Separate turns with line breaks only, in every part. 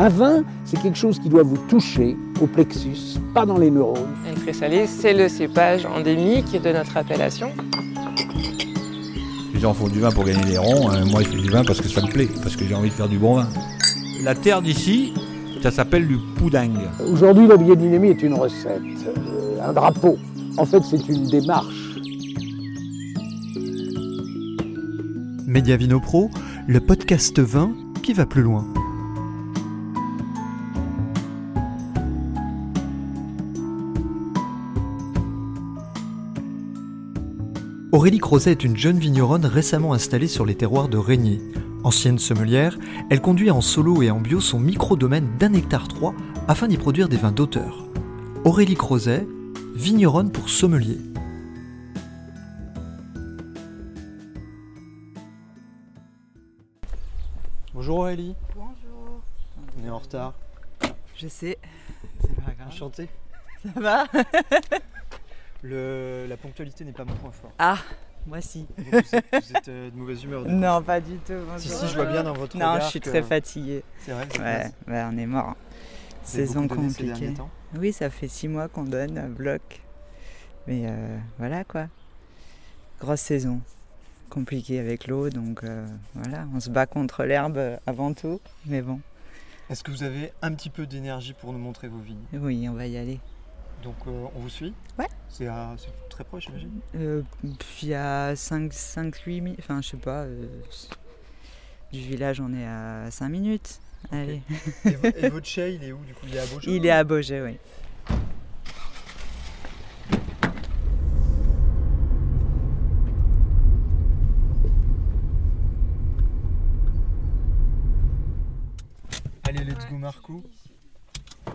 Un vin, c'est quelque chose qui doit vous toucher au plexus, pas dans les neurones.
Un Tressalis, c'est le cépage endémique de notre appellation.
Les gens font du vin pour gagner des ronds, hein. moi je fais du vin parce que ça me plaît, parce que j'ai envie de faire du bon vin. La terre d'ici, ça s'appelle du pouding.
Aujourd'hui, la biodynamie est une recette, euh, un drapeau. En fait, c'est une démarche.
Mediavino Pro, le podcast vin qui va plus loin. Aurélie Crozet est une jeune vigneronne récemment installée sur les terroirs de Régnier. Ancienne sommelière, elle conduit en solo et en bio son micro-domaine d'un hectare 3 afin d'y produire des vins d'auteur. Aurélie Crozet, vigneronne pour sommelier. Bonjour Aurélie.
Bonjour.
On est en retard.
Je sais, c'est pas grave.
Enchanté.
Ça va?
Le, la ponctualité n'est pas mon point fort.
Ah, moi si.
Vous êtes, vous êtes, euh, de mauvaise humeur. coup.
Non, pas du tout.
Si, si, je vois bien dans votre
Non,
regard
je suis
que-
très fatiguée.
C'est vrai.
Ouais, on est mort. Saison compliquée. Oui, ça fait six mois qu'on donne un bloc. Mais euh, voilà quoi. Grosse saison. Compliquée avec l'eau, donc euh, voilà, on se bat contre l'herbe avant tout. Mais bon,
Est-ce que vous avez un petit peu d'énergie pour nous montrer vos vignes?
Oui, on va y aller.
Donc euh, on vous suit
Ouais.
C'est c'est très proche, j'imagine.
Euh, puis il y a 5, 5 8 minutes, enfin je sais pas, euh, du village on est à 5 minutes. Allez.
Et, vo- et votre chai, il est où du coup? Il est à Beaujeu
Il est à Beaugé, oui.
Allez, let's go Marco.
En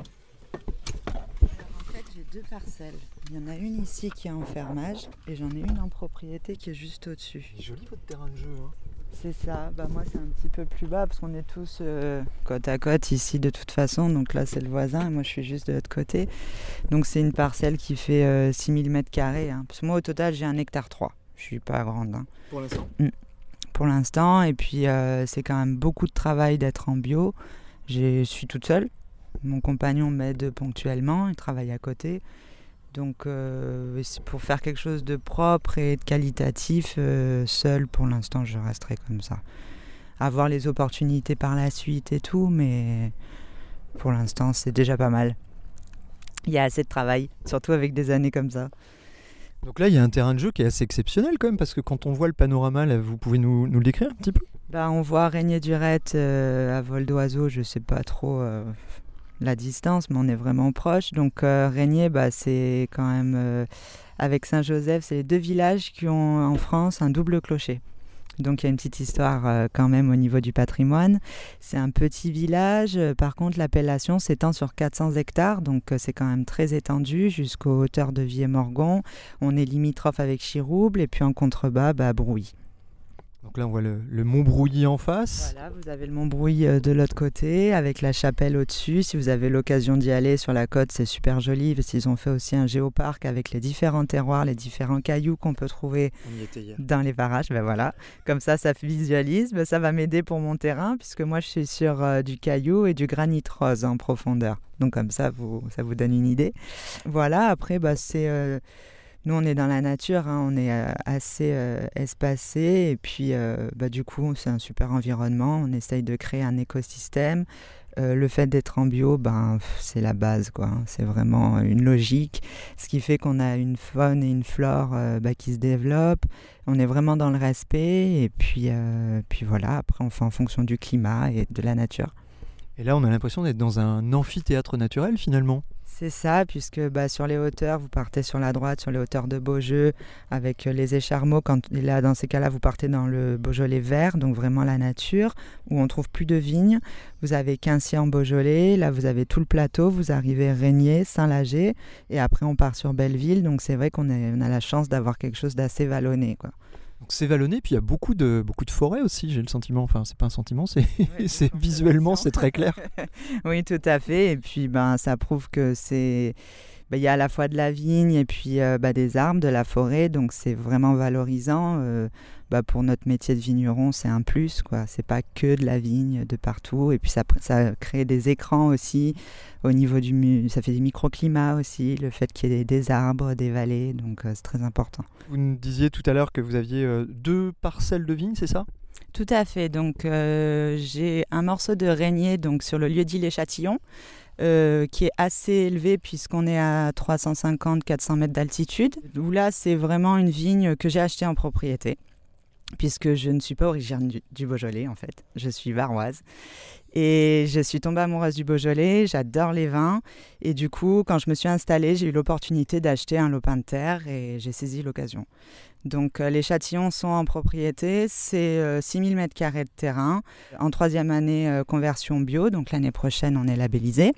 fait, j'ai deux parcelles. Il y en a une ici qui est en fermage et j'en ai une en propriété qui est juste au-dessus.
Joli votre terrain de jeu. Hein.
C'est ça, bah moi c'est un petit peu plus bas parce qu'on est tous euh, côte à côte ici de toute façon. Donc là c'est le voisin et moi je suis juste de l'autre côté. Donc c'est une parcelle qui fait euh, 6000 mètres carrés. hein. Parce que moi au total j'ai un hectare 3. Je suis pas grande. hein.
Pour l'instant
pour l'instant. Et puis, euh, c'est quand même beaucoup de travail d'être en bio. Je suis toute seule. Mon compagnon m'aide ponctuellement, il travaille à côté. Donc, euh, pour faire quelque chose de propre et de qualitatif, euh, seul, pour l'instant, je resterai comme ça. Avoir les opportunités par la suite et tout, mais pour l'instant, c'est déjà pas mal. Il y a assez de travail, surtout avec des années comme ça.
Donc là, il y a un terrain de jeu qui est assez exceptionnel quand même, parce que quand on voit le panorama, là, vous pouvez nous, nous le décrire un petit peu?
Bah, on voit Régnier Durette euh, à vol d'oiseau, je sais pas trop euh, la distance, mais on est vraiment proche. Donc euh, Régnier, bah, c'est quand même euh, avec Saint-Joseph, c'est les deux villages qui ont en France un double clocher. Donc il y a une petite histoire euh, quand même au niveau du patrimoine. C'est un petit village, par contre l'appellation s'étend sur 400 hectares, donc c'est quand même très étendu jusqu'aux hauteurs de Vieux-Morgon. On est limitrophe avec Chirouble et puis en contrebas, bah, Brouilly.
Donc là, on voit le, le mont Brouilly en face.
Voilà, vous avez le Mont Brouilly euh, de l'autre côté, avec la chapelle au-dessus. Si vous avez l'occasion d'y aller sur la côte, c'est super joli, parce qu'ils ont fait aussi un géoparc avec les différents terroirs, les différents cailloux qu'on peut trouver dans les parages. Ben voilà, comme ça, ça visualise. Ben, ça va m'aider pour mon terrain, puisque moi, je suis sur euh, du caillou et du granit rose en profondeur. Donc comme ça, vous, ça vous donne une idée. Voilà, après, bah, c'est... euh, nous, on est dans la nature, hein, on est euh, assez euh, espacé et puis euh, bah, du coup, c'est un super environnement. On essaye de créer un écosystème. Le fait d'être en bio, ben, c'est la base, quoi. hein. C'est vraiment une logique, ce qui fait qu'on a une faune et une flore bah, qui se développent. On est vraiment dans le respect et puis, puis voilà. Après, on fait en fonction du climat et de la nature.
Et là, on a l'impression d'être dans un amphithéâtre naturel finalement.
C'est ça, puisque bah, sur les hauteurs, vous partez sur la droite, sur les hauteurs de Beaujeu, avec euh, les écharmeaux. Quand, là, dans ces cas-là, vous partez dans le Beaujolais vert, donc vraiment la nature, où on trouve plus de vignes. Vous avez Quincy en Beaujolais, là, vous avez tout le plateau, vous arrivez Régnier, Saint-Lager, et après, on part sur Belleville. Donc, c'est vrai qu'on on a la chance d'avoir quelque chose d'assez vallonné. Quoi.
Donc c'est vallonné, puis il y a beaucoup de, beaucoup de forêts aussi, j'ai le sentiment. Enfin, c'est pas un sentiment, c'est visuellement, c'est très clair.
oui, tout à fait. Et puis, ben, ça prouve que c'est il y a à la fois de la vigne et puis euh, bah, des arbres, de la forêt, donc c'est vraiment valorisant. Euh, bah, pour notre métier de vigneron, c'est un plus, quoi. C'est pas que de la vigne de partout, et puis ça, ça crée des écrans aussi au niveau du, ça fait des microclimats aussi, le fait qu'il y ait des, arbres, des vallées, donc c'est très important.
Vous nous disiez tout à l'heure que vous aviez deux parcelles de vigne, c'est ça?
Tout à fait. Donc j'ai un morceau de régnier donc sur le lieu dit les Châtillons. Euh, qui est assez élevé puisqu'on est à 350-400 mètres d'altitude. Où là, c'est vraiment une vigne que j'ai achetée en propriété puisque je ne suis pas originaire du, Beaujolais en fait, je suis varoise. Et je suis tombée amoureuse du Beaujolais, j'adore les vins. Et du coup, quand je me suis installée, j'ai eu l'opportunité d'acheter un lopin de terre et j'ai saisi l'occasion. Donc euh, les châtillons sont en propriété, c'est 6000 euh, m2 de terrain, en troisième année euh, conversion bio, donc l'année prochaine on est labellisé.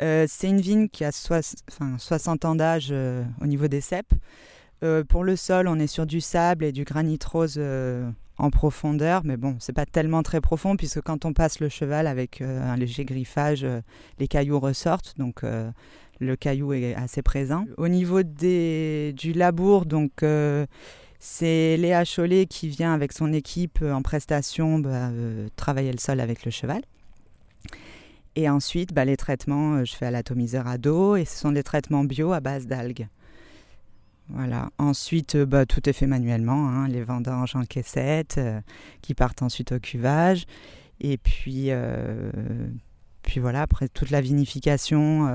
c'est une vigne qui a 60 ans d'âge au niveau des cèpes. pour le sol, on est sur du sable et du granit rose en profondeur, mais bon, c'est pas tellement très profond puisque quand on passe le cheval avec un léger griffage, les cailloux ressortent, donc le caillou est assez présent. Au niveau du labour, donc euh, c'est Léa Chollet qui vient avec son équipe euh, en prestation bah, euh, travailler le sol avec le cheval. Et ensuite, bah, les traitements, je fais à l'atomiseur à dos et ce sont des traitements bio à base d'algues. Voilà. Ensuite, bah, tout est fait manuellement, hein, les vendanges en caissette qui partent ensuite au cuvage. Et puis, puis voilà, après toute la vinification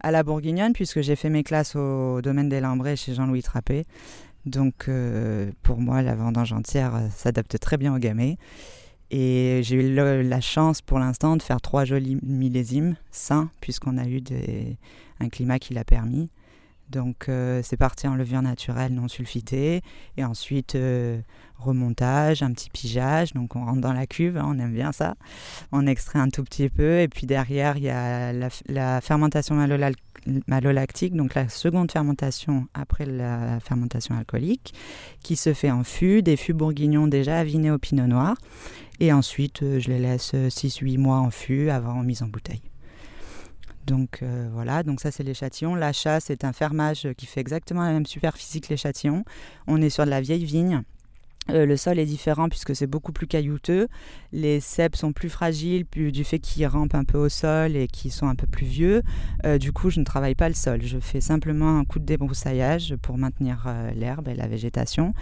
à la Bourguignonne, puisque j'ai fait mes classes au domaine des Lambrets chez Jean-Louis Trappé. Donc euh, pour moi, la vendange entière euh, s'adapte très bien au gamay. Et j'ai eu la chance pour l'instant de faire trois jolis millésimes sains, puisqu'on a eu un climat qui l'a permis. Donc euh, c'est parti en levure naturelle non sulfitée. Et ensuite, remontage, un petit pigeage. Donc on rentre dans la cuve, hein, on aime bien ça. On extrait un tout petit peu. Et puis derrière, il y a la, fermentation malolactique, donc la seconde fermentation après la fermentation alcoolique, qui se fait en fût, des fûts bourguignons déjà avinés au pinot noir. Et ensuite, euh, je les laisse 6-8 mois en fût avant mise en bouteille. Donc euh, voilà, donc ça c'est l'échantillon. L'achat, c'est un fermage qui fait exactement la même superficie que l'échantillon. On est sur de la vieille vigne. Euh, le sol est différent puisque c'est beaucoup plus caillouteux. Les cèpes sont plus fragiles du fait qu'ils rampent un peu au sol et qu'ils sont un peu plus vieux. Euh, du coup, je ne travaille pas le sol. Je fais simplement un coup de débroussaillage pour maintenir l'herbe et la végétation.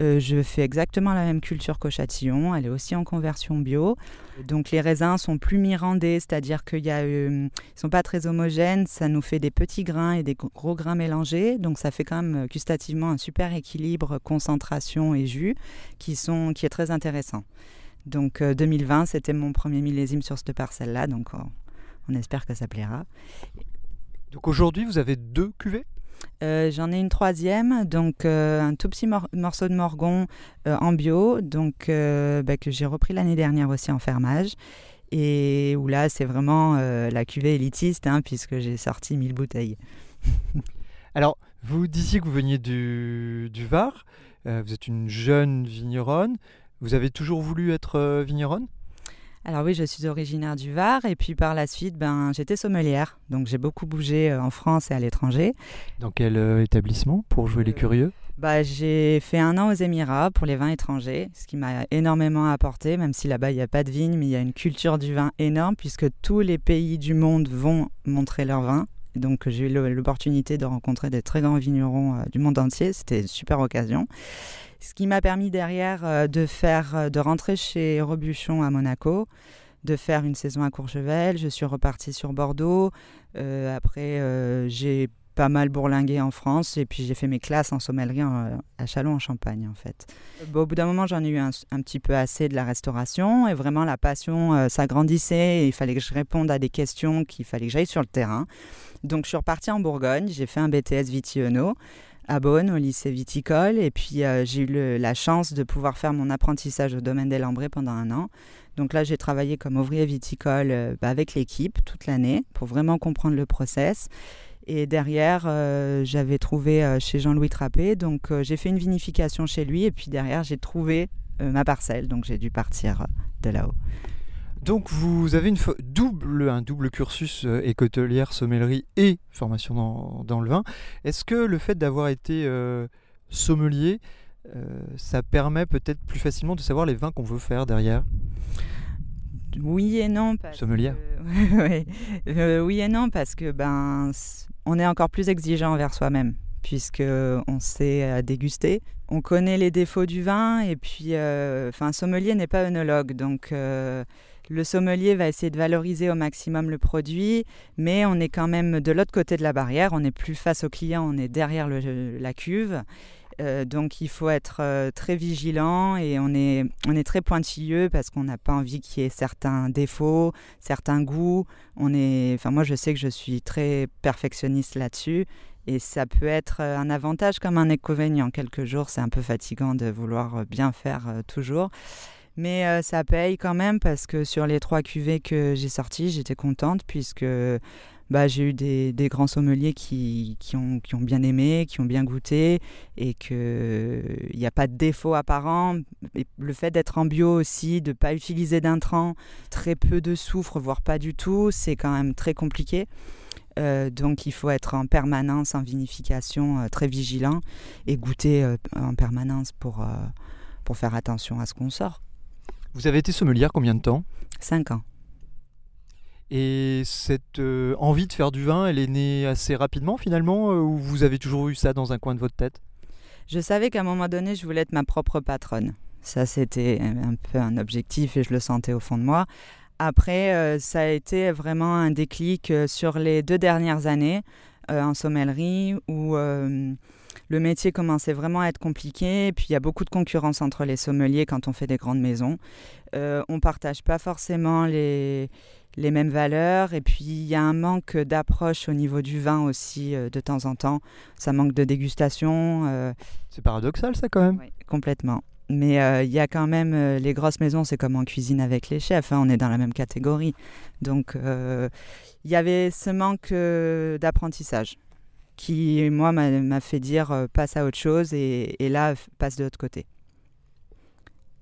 Je fais exactement la même culture qu'au châtillon. Elle est aussi en conversion bio. Donc les raisins sont plus mirandés, c'est-à-dire qu'ils ne sont pas très homogènes. Ça nous fait des petits grains et des gros grains mélangés. Donc ça fait quand même gustativement un super équilibre concentration et jus qui, sont, qui est très intéressant. Donc 2020, euh, c'était mon premier millésime sur cette parcelle-là, donc oh, on espère que ça plaira.
Donc aujourd'hui, vous avez deux cuvées?
Euh, J'en ai une troisième, donc euh, un tout petit morceau de morgon en bio, donc bah, que j'ai repris l'année dernière aussi en fermage. Et où là, c'est vraiment la cuvée élitiste, hein, puisque j'ai sorti 1000 bouteilles.
Alors, vous disiez que vous veniez du, du Var. Euh, vous êtes une jeune vigneronne. Vous avez toujours voulu être euh, vigneronne?
Alors oui, je suis originaire du Var et puis par la suite, ben, j'étais sommelière. Donc j'ai beaucoup bougé euh, en France et à l'étranger.
Dans quel établissement pour jouer les curieux?
bah, J'ai fait un an aux Émirats pour les vins étrangers, ce qui m'a énormément apporté, même si là-bas il n'y a pas de vigne, mais il y a une culture du vin énorme puisque tous les pays du monde vont montrer leur vin. Donc j'ai eu l'opportunité de rencontrer des très grands vignerons euh, du monde entier. C'était une super occasion. Ce qui m'a permis derrière euh, de faire, euh, de rentrer chez Robuchon à Monaco, de faire une saison à Courchevel. Je suis repartie sur Bordeaux. après, j'ai pas mal bourlingué en France et puis j'ai fait mes classes en sommellerie à Châlons en Champagne en fait. au bout d'un moment j'en ai eu un, petit peu assez de la restauration et vraiment la passion s'agrandissait il fallait que je réponde à des questions qu'il fallait que j'aille sur le terrain. Donc je suis repartie en Bourgogne, j'ai fait un BTS Vitiono à Beaune au lycée viticole et puis euh, j'ai eu la chance de pouvoir faire mon apprentissage au domaine des Lambrés pendant un an. Donc là j'ai travaillé comme ouvrier viticole euh, bah, avec l'équipe toute l'année pour vraiment comprendre le process. Et derrière, euh, j'avais trouvé chez Jean-Louis Trappé, donc j'ai fait une vinification chez lui et puis derrière j'ai trouvé ma parcelle, donc j'ai dû partir de là-haut.
Donc vous avez une double, un double cursus euh, écotelière, sommellerie et formation dans, dans le vin. Est-ce que le fait d'avoir été euh, sommelier, euh, ça permet peut-être plus facilement de savoir les vins qu'on veut faire derrière?
Oui et non.
Parce Sommelière.
oui et non parce que ben on est encore plus exigeant envers soi-même puisque on sait déguster, on connaît les défauts du vin et puis, enfin, sommelier n'est pas œnologue, donc le sommelier va essayer de valoriser au maximum le produit, mais on est quand même de l'autre côté de la barrière. On n'est plus face au client, on est derrière la cuve. Euh, donc il faut être euh, très vigilant et on est, on est très pointilleux parce qu'on n'a pas envie qu'il y ait certains défauts, certains goûts. On est, moi je sais que je suis très perfectionniste là-dessus et ça peut être euh, un avantage comme un inconvénient. Quelques jours c'est un peu fatigant de vouloir bien faire toujours. Mais euh, ça paye quand même parce que sur les trois cuvées que j'ai sorties, j'étais contente puisque bah, j'ai eu des, grands sommeliers qui, ont, bien aimé, qui ont bien goûté et qu'il n'y a pas de défaut apparent. Le fait d'être en bio aussi, de ne pas utiliser d'intrants, très peu de soufre, voire pas du tout, c'est quand même très compliqué. Euh, donc il faut être en permanence en vinification, euh, très vigilant et goûter en permanence pour faire attention à ce qu'on sort.
Vous avez été sommelière combien de temps
Cinq ans.
Et cette euh, envie de faire du vin, elle est née assez rapidement finalement euh, ou vous avez toujours eu ça dans un coin de votre tête?
Je savais qu'à un moment donné, je voulais être ma propre patronne. Ça, c'était un peu un objectif et je le sentais au fond de moi. Après, euh, ça a été vraiment un déclic sur les deux dernières années en sommellerie où le métier commençait vraiment à être compliqué. Et puis il y a beaucoup de concurrence entre les sommeliers quand on fait des grandes maisons. Euh, on ne partage pas forcément les, les mêmes valeurs. Et puis il y a un manque d'approche au niveau du vin aussi euh, de temps en temps. Ça manque de dégustation. Euh.
C'est paradoxal ça quand même.
Oui, complètement. Mais il y a quand même les grosses maisons, c'est comme en cuisine avec les chefs, hein, on est dans la même catégorie. Donc il y avait ce manque d'apprentissage qui, moi, m'a fait dire euh, passe à autre chose et, là, passe de l'autre côté.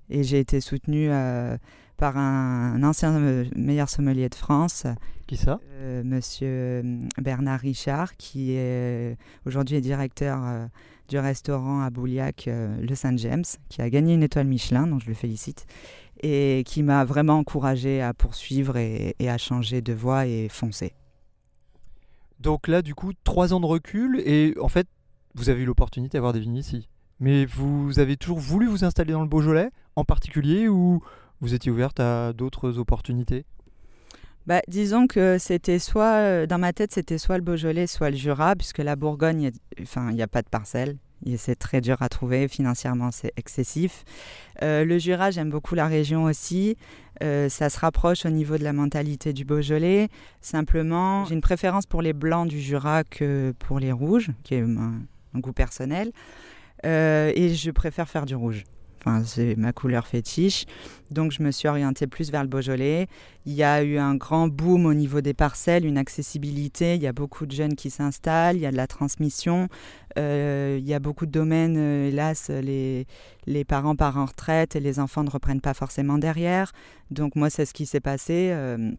Et j'ai été soutenue euh, par un, ancien euh, meilleur sommelier de France.
Qui ça?
Monsieur Bernard Richard, qui est aujourd'hui est directeur du restaurant à Bouliac, le Saint James, qui a gagné une étoile Michelin, donc je le félicite, et qui m'a vraiment encouragé à poursuivre et, et à changer de voie et foncer.
Donc là, du coup, trois ans de recul et en fait, vous avez eu l'opportunité d'avoir des vignes ici. Mais vous avez toujours voulu vous installer dans le Beaujolais en particulier ou vous étiez ouverte à d'autres opportunités?
Bah, disons que c'était soit, euh, dans ma tête, c'était soit le Beaujolais, soit le Jura, puisque la Bourgogne, enfin, il n'y a pas de parcelles c'est très dur à trouver, financièrement c'est excessif. Euh, le Jura, j'aime beaucoup la région aussi. Euh, ça se rapproche au niveau de la mentalité du Beaujolais. Simplement, j'ai une préférence pour les blancs du Jura que pour les rouges, qui est un, goût personnel. Euh, et je préfère faire du rouge c'est ma couleur fétiche. Donc je me suis orientée plus vers le Beaujolais. Il y a eu un grand boom au niveau des parcelles, une accessibilité. Il y a beaucoup de jeunes qui s'installent, il y a de la transmission. Euh, il y a beaucoup de domaines, euh, hélas, les, les parents partent en retraite et les enfants ne reprennent pas forcément derrière. Donc moi, c'est ce qui s'est passé. Euh,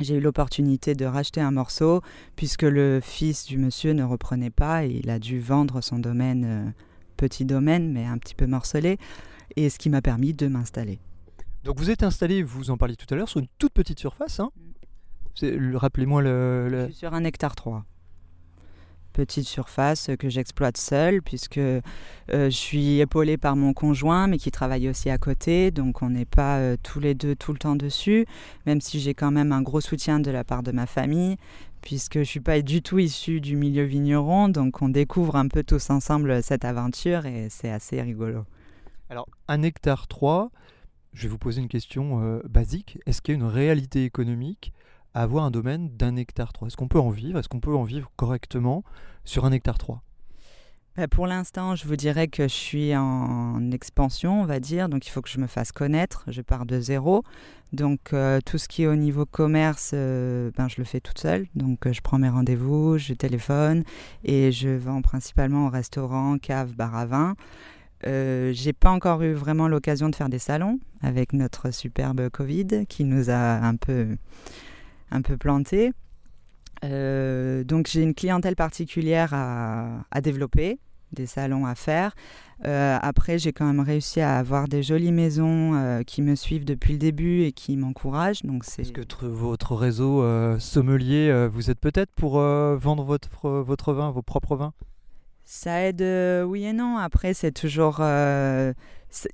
j'ai eu l'opportunité de racheter un morceau puisque le fils du monsieur ne reprenait pas et il a dû vendre son domaine, petit domaine, mais un petit peu morcelé et ce qui m'a permis de m'installer.
Donc vous êtes installé, vous en parliez tout à l'heure, sur une toute petite surface. Hein Rappelez-moi le,
Je suis sur un hectare 3. Petite surface que j'exploite seule puisque euh, je suis épaulée par mon conjoint mais qui travaille aussi à côté. Donc on n'est pas euh, tous les deux tout le temps dessus, même si j'ai quand même un gros soutien de la part de ma famille puisque je ne suis pas du tout issue du milieu vigneron. Donc on découvre un peu tous ensemble cette aventure et c'est assez rigolo.
Alors, un hectare 3, je vais vous poser une question euh, basique. Est-ce qu'il y a une réalité économique à avoir un domaine d'un hectare 3 Est-ce qu'on peut en vivre? Est-ce qu'on peut en vivre correctement sur un hectare 3
bah, pour l'instant, je vous dirais que je suis en expansion, on va dire, donc il faut que je me fasse connaître. Je pars de zéro. Donc euh, tout ce qui est au niveau commerce, euh, ben, je le fais toute seule. Donc je prends mes rendez-vous, je téléphone et je vends principalement au restaurant, cave, bar à vin. Euh, j'ai pas encore eu vraiment l'occasion de faire des salons avec notre superbe Covid qui nous a un peu, un peu planté. Euh, donc j'ai une clientèle particulière à, à, développer, des salons à faire. Euh, après, j'ai quand même réussi à avoir des jolies maisons euh, qui me suivent depuis le début et qui m'encouragent. Donc c'est.
Est-ce que votre réseau sommelier, vous êtes peut-être pour vendre votre, votre vin, vos propres vins?
Ça aide, oui et non. Après, c'est toujours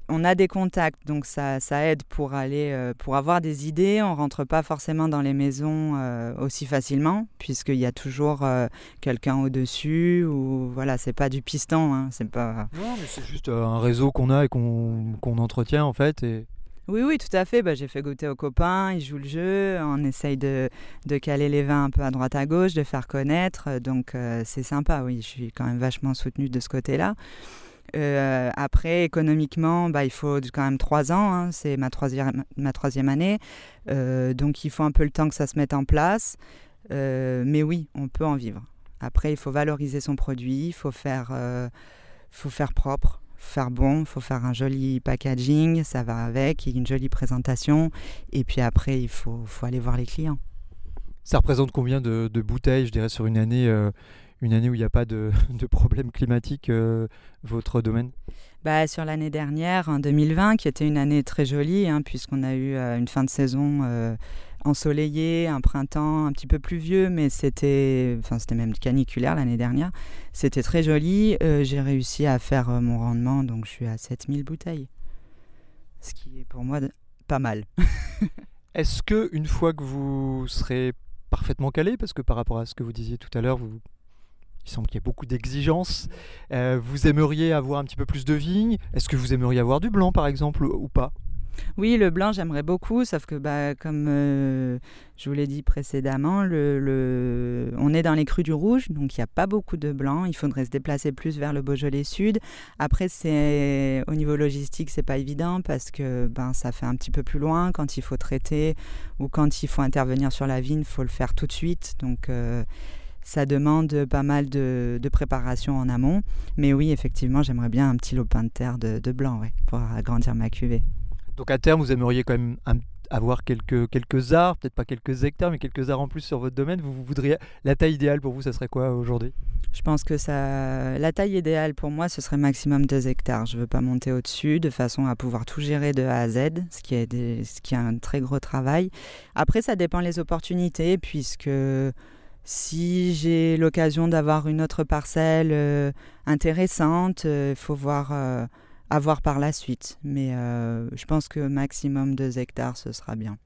on a des contacts, donc ça, ça aide pour aller, euh, pour avoir des idées. On rentre pas forcément dans les maisons euh, aussi facilement, puisqu'il y a toujours euh, quelqu'un au dessus ou voilà, c'est pas du piston, hein, c'est pas.
Non, mais c'est juste un réseau qu'on a et qu'on entretient en fait et.
Oui, oui, tout à fait. Bah, j'ai fait goûter aux copains, ils jouent le jeu, on essaye de, de, caler les vins un peu à droite à gauche, de faire connaître. Donc c'est sympa, oui, je suis quand même vachement soutenue de ce côté-là. Euh, après, économiquement, bah, il faut quand même trois ans. Hein, c'est ma troisième, ma troisième année. Euh, donc, il faut un peu le temps que ça se mette en place. Euh, mais oui, on peut en vivre. Après, il faut valoriser son produit. Il faut faire, faut faire propre, faire bon. Il faut faire un joli packaging. Ça va avec. Une jolie présentation. Et puis après, il faut, faut aller voir les clients.
Ça représente combien de, de bouteilles, je dirais, sur une année une année où il n'y a pas de, de problème climatique, euh, votre domaine?
Bah, Sur l'année dernière, en 2020, qui était une année très jolie, hein, puisqu'on a eu euh, une fin de saison euh, ensoleillée, un printemps un petit peu pluvieux, mais c'était, enfin, c'était même caniculaire l'année dernière. C'était très joli. j'ai réussi à faire mon rendement, donc je suis à 7000 bouteilles. Ce qui est pour moi pas mal.
Est-ce que une fois que vous serez parfaitement calé, parce que par rapport à ce que vous disiez tout à l'heure, vous il semble qu'il y ait beaucoup d'exigences. Euh, vous aimeriez avoir un petit peu plus de vignes? Est-ce que vous aimeriez avoir du blanc, par exemple, ou pas?
Oui, le blanc, j'aimerais beaucoup, sauf que, bah, comme euh, je vous l'ai dit précédemment, on est dans les crues du rouge, donc il n'y a pas beaucoup de blanc. Il faudrait se déplacer plus vers le Beaujolais Sud. Après, c'est au niveau logistique, c'est pas évident parce que ben, ça fait un petit peu plus loin quand il faut traiter ou quand il faut intervenir sur la vigne, il faut le faire tout de suite. Donc, euh, ça demande pas mal de, préparation en amont. Mais oui, effectivement, j'aimerais bien un petit lopin de terre de, blanc pour agrandir ma cuvée.
Donc à terme, vous aimeriez quand même avoir quelques, quelques arts, peut-être pas quelques hectares, mais quelques arts en plus sur votre domaine. Vous, voudriez la taille idéale pour vous, ça serait quoi aujourd'hui?
Je pense que ça, la taille idéale pour moi, ce serait maximum 2 hectares. Je ne veux pas monter au-dessus de façon à pouvoir tout gérer de A à Z, ce qui est, ce qui un très gros travail. Après, ça dépend des opportunités, puisque si j'ai l'occasion d'avoir une autre parcelle euh, intéressante, il euh, faut voir euh, avoir par la suite. Mais je pense que maximum 2 hectares, ce sera bien.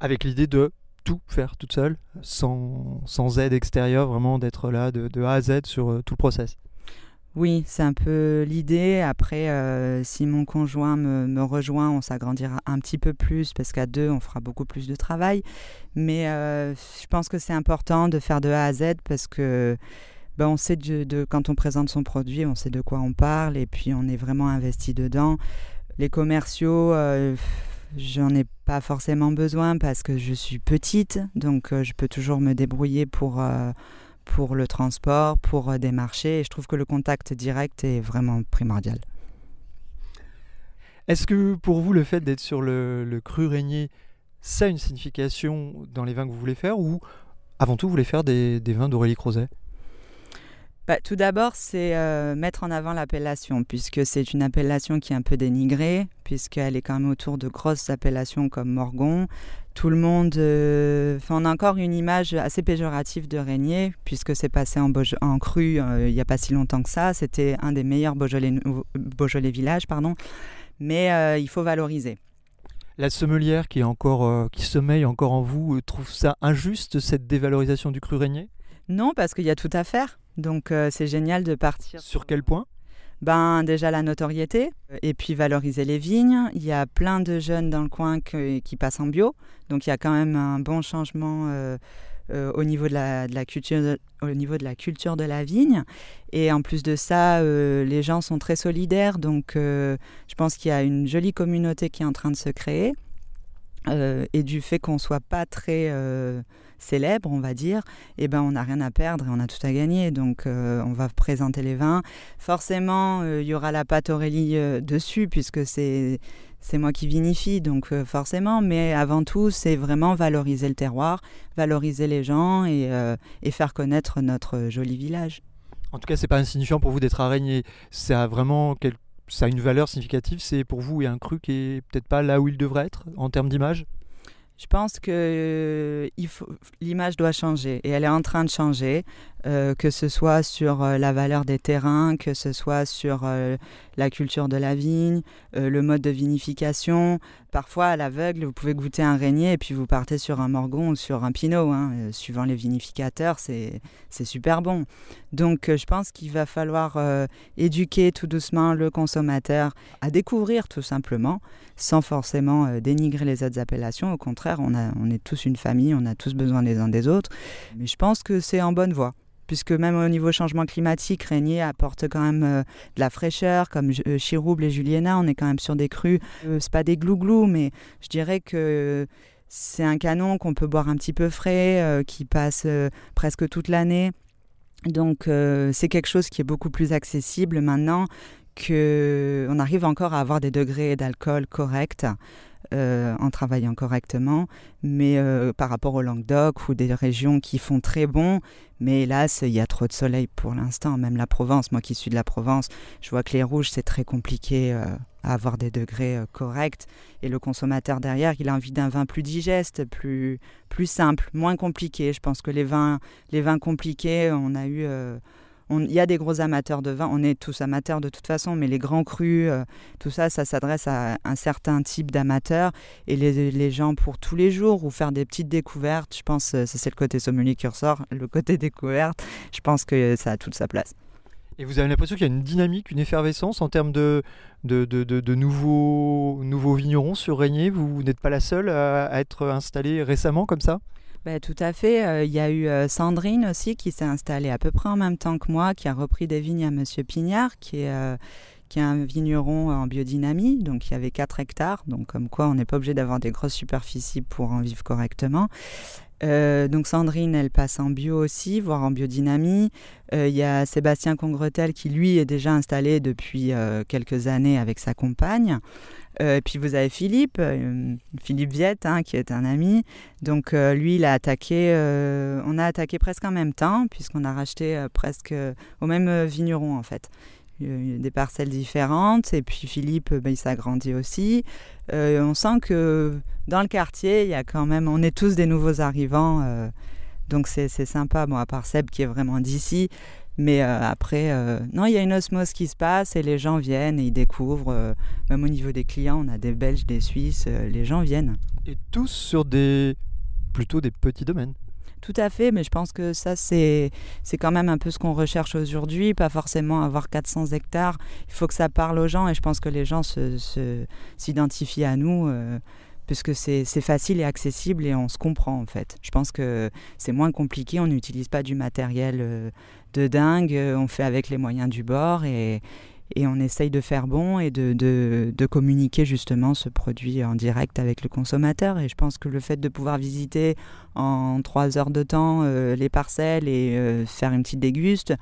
Avec l'idée de tout faire toute seule, sans, sans aide extérieure, vraiment d'être là de, de, A à Z sur tout le process.
Oui, c'est un peu l'idée. Après, euh, si mon conjoint me, rejoint, on s'agrandira un petit peu plus parce qu'à deux, on fera beaucoup plus de travail. Mais euh, je pense que c'est important de faire de A à Z parce que ben, on sait de, quand on présente son produit, on sait de quoi on parle et puis on est vraiment investi dedans. Les commerciaux, euh, j'en ai pas forcément besoin parce que je suis petite, donc je peux toujours me débrouiller pour pour le transport, pour euh, des marchés. Et je trouve que le contact direct est vraiment primordial.
Est-ce que pour vous, le fait d'être sur le, cru régnier, ça a une signification dans les vins que vous voulez faire ou avant tout, vous voulez faire des, vins d'Aurélie Crozet?
Bah, tout d'abord, c'est euh, mettre en avant l'appellation, puisque c'est une appellation qui est un peu dénigrée, puisqu'elle est quand même autour de grosses appellations comme Morgon, tout le monde. Euh, on a encore une image assez péjorative de Régnier, puisque c'est passé en, en cru euh, il n'y a pas si longtemps que ça. C'était un des meilleurs Beaujolais, Beaujolais villages, pardon. Mais il faut valoriser.
La sommelière qui, est encore, qui sommeille encore en vous trouve ça injuste, cette dévalorisation du cru Régnier?
Non, parce qu'il y a tout à faire. Donc c'est génial de partir.
Sur quel point?
Ben, Déjà la notoriété et puis valoriser les vignes. Il y a plein de jeunes dans le coin qui passent en bio, donc il y a quand même un bon changement euh, euh, au, niveau de la, de la culture de, au niveau de la culture de la vigne. Et en plus de ça, euh, les gens sont très solidaires, donc je pense qu'il y a une jolie communauté qui est en train de se créer. et du fait qu'on soit pas très célèbre, on va dire, eh ben, on n'a rien à perdre et on a tout à gagner. Donc, on va présenter les vins. Forcément, il y aura la pâte Aurélie dessus, puisque c'est c'est moi qui vinifie, donc forcément, mais avant tout, c'est vraiment valoriser le terroir, valoriser les gens et, et faire connaître notre joli village.
En tout cas, c'est pas insignifiant pour vous d'être araignée. Ça a vraiment ça a une valeur significative. C'est pour vous un cru qui est peut-être pas là où il devrait être en termes d'image?
Je pense que euh, l'image doit changer et elle est en train de changer. Euh, que ce soit sur euh, la valeur des terrains, que ce soit sur la culture de la vigne, le mode de vinification. Parfois, à l'aveugle, vous pouvez goûter un régnier et puis vous partez sur un morgon ou sur un pinot. Hein. suivant les vinificateurs, c'est super bon. Donc, je pense qu'il va falloir éduquer tout doucement le consommateur à découvrir tout simplement, sans forcément dénigrer les autres appellations. Au contraire, on, on est tous une famille, on a tous besoin les uns des autres. Mais je pense que c'est en bonne voie puisque même au niveau changement climatique, Régnier apporte quand même euh, de la fraîcheur, comme euh, Chirouble et Juliena, on est quand même sur des crus, euh, c'est pas des glouglous, mais je dirais que c'est un canon qu'on peut boire un petit peu frais, qui passe presque toute l'année. Donc c'est quelque chose qui est beaucoup plus accessible maintenant qu'on arrive encore à avoir des degrés d'alcool corrects. Euh, en travaillant correctement, mais euh, par rapport au Languedoc ou des régions qui font très bon, mais hélas, il y a trop de soleil pour l'instant, même la Provence, moi qui suis de la Provence, je vois que les rouges, c'est très compliqué euh, à avoir des degrés corrects, et le consommateur derrière, il a envie d'un vin plus digeste, plus, plus simple, moins compliqué. Je pense que les vins, les vins compliqués, on a eu il y a des gros amateurs de vin, on est tous amateurs de toute façon, mais les grands crus, euh, tout ça, ça s'adresse à un certain type d'amateurs. Et les, gens pour tous les jours ou faire des petites découvertes, je pense, euh, c'est le côté sommelier qui ressort, le côté découverte, je pense que ça a toute sa place.
Et vous avez l'impression qu'il y a une dynamique, une effervescence en termes de, de, nouveaux, nouveaux vignerons sur Régnier Vous, n'êtes pas la seule à être installée récemment comme ça?
Ben, tout à fait. Euh, il y a eu euh, Sandrine aussi qui s'est installée à peu près en même temps que moi, qui a repris des vignes à Monsieur Pignard, qui est, euh, qui est un vigneron en biodynamie. Donc il y avait 4 hectares. Donc comme quoi on n'est pas obligé d'avoir des grosses superficies pour en vivre correctement. Donc Sandrine, elle passe en bio aussi, voire en biodynamie. Il y a Sébastien Congretel qui lui est déjà installé depuis quelques années avec sa compagne. Euh, puis vous avez Philippe, euh, Philippe Viette, hein, qui est un ami. Donc euh, lui, il a attaqué, on a attaqué presque en même temps, puisqu'on a racheté presque au même vigneron en fait. Des parcelles différentes, et puis Philippe, ben, il s'agrandit aussi. on sent que dans le quartier, il y a quand même, on est tous des nouveaux arrivants, donc c'est sympa. Bon, à part Seb qui est vraiment d'ici, mais euh, après, euh, non, il y a une osmose qui se passe et les gens viennent et ils découvrent. Euh, même au niveau des clients, on a des Belges, des Suisses, les gens viennent.
Et tous sur des plutôt des petits domaines.
Tout à fait, mais je pense que ça, c'est, quand même un peu ce qu'on recherche aujourd'hui, pas forcément avoir 400 hectares. Il faut que ça parle aux gens et je pense que les gens se, s'identifient à nous puisque c'est facile et accessible et on se comprend en fait. Je pense que c'est moins compliqué, on n'utilise pas du matériel euh, de dingue, euh, on fait avec les moyens du bord et, et on essaye de faire bon et de, de, de, communiquer justement ce produit en direct avec le consommateur. Et je pense que le fait de pouvoir visiter en trois heures de temps euh, les parcelles et faire une petite déguste,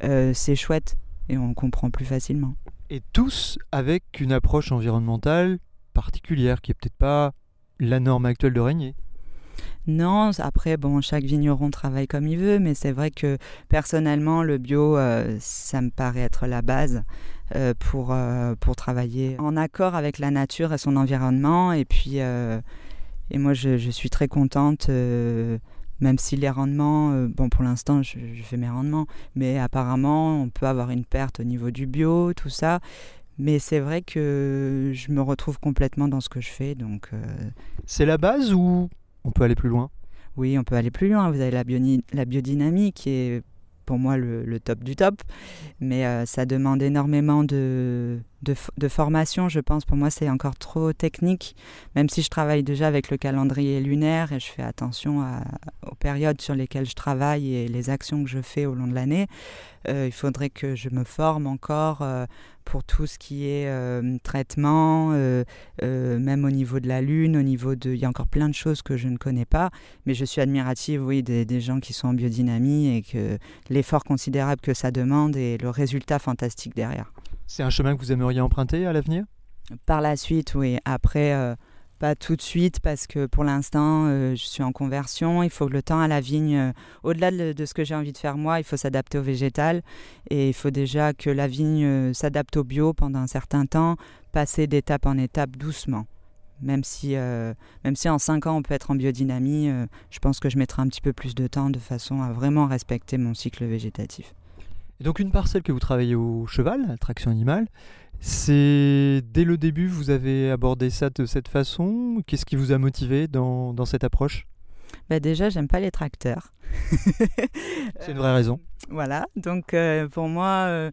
c'est chouette et on comprend plus facilement.
Et tous avec une approche environnementale particulière qui est peut-être pas la norme actuelle de régner.
Non, après, bon, chaque vigneron travaille comme il veut, mais c'est vrai que personnellement, le bio, euh, ça me paraît être la base euh, pour, euh, pour travailler en accord avec la nature et son environnement. Et puis, et moi, je, suis très contente, même si les rendements, bon, pour l'instant, je, fais mes rendements, mais apparemment, on peut avoir une perte au niveau du bio, tout ça. Mais c'est vrai que je me retrouve complètement dans ce que je fais. Donc,
C'est la base ou on peut aller plus loin
Oui, on peut aller plus loin. Vous avez la, la biodynamie qui est pour moi le, top du top. Mais euh, ça demande énormément de, de, formation, je pense. Pour moi, c'est encore trop technique, même si je travaille déjà avec le calendrier lunaire et je fais attention aux périodes sur lesquelles je travaille et les actions que je fais au long de l'année. Euh, il faudrait que je me forme encore euh, pour tout ce qui est euh, traitement, même au niveau de la lune, au niveau de... Il y a encore plein de choses que je ne connais pas, mais je suis admirative, oui, des, des gens qui sont en biodynamie et que l'effort considérable que ça demande et le résultat fantastique derrière.
C'est un chemin que vous aimeriez emprunter à l'avenir?
Par la suite, oui. Après, euh, pas tout de suite parce que pour l'instant, euh, je suis en conversion. Il faut que le temps à la vigne, euh, au-delà de, ce que j'ai envie de faire moi, il faut s'adapter au végétal. Et il faut déjà que la vigne s'adapte au bio pendant un certain temps, passer d'étape en étape doucement. Même si, même si en 5 ans on peut être en biodynamie, je pense que je mettrai un petit peu plus de temps de façon à vraiment respecter mon cycle végétatif
donc une parcelle que vous travaillez au cheval, la traction animale, c'est dès le début vous avez abordé ça de cette façon? Qu'est-ce qui vous a motivé dans, cette approche?
Bah Déjà, j'aime pas les tracteurs.
c'est une vraie raison.
Euh, voilà, donc euh, pour moi, euh,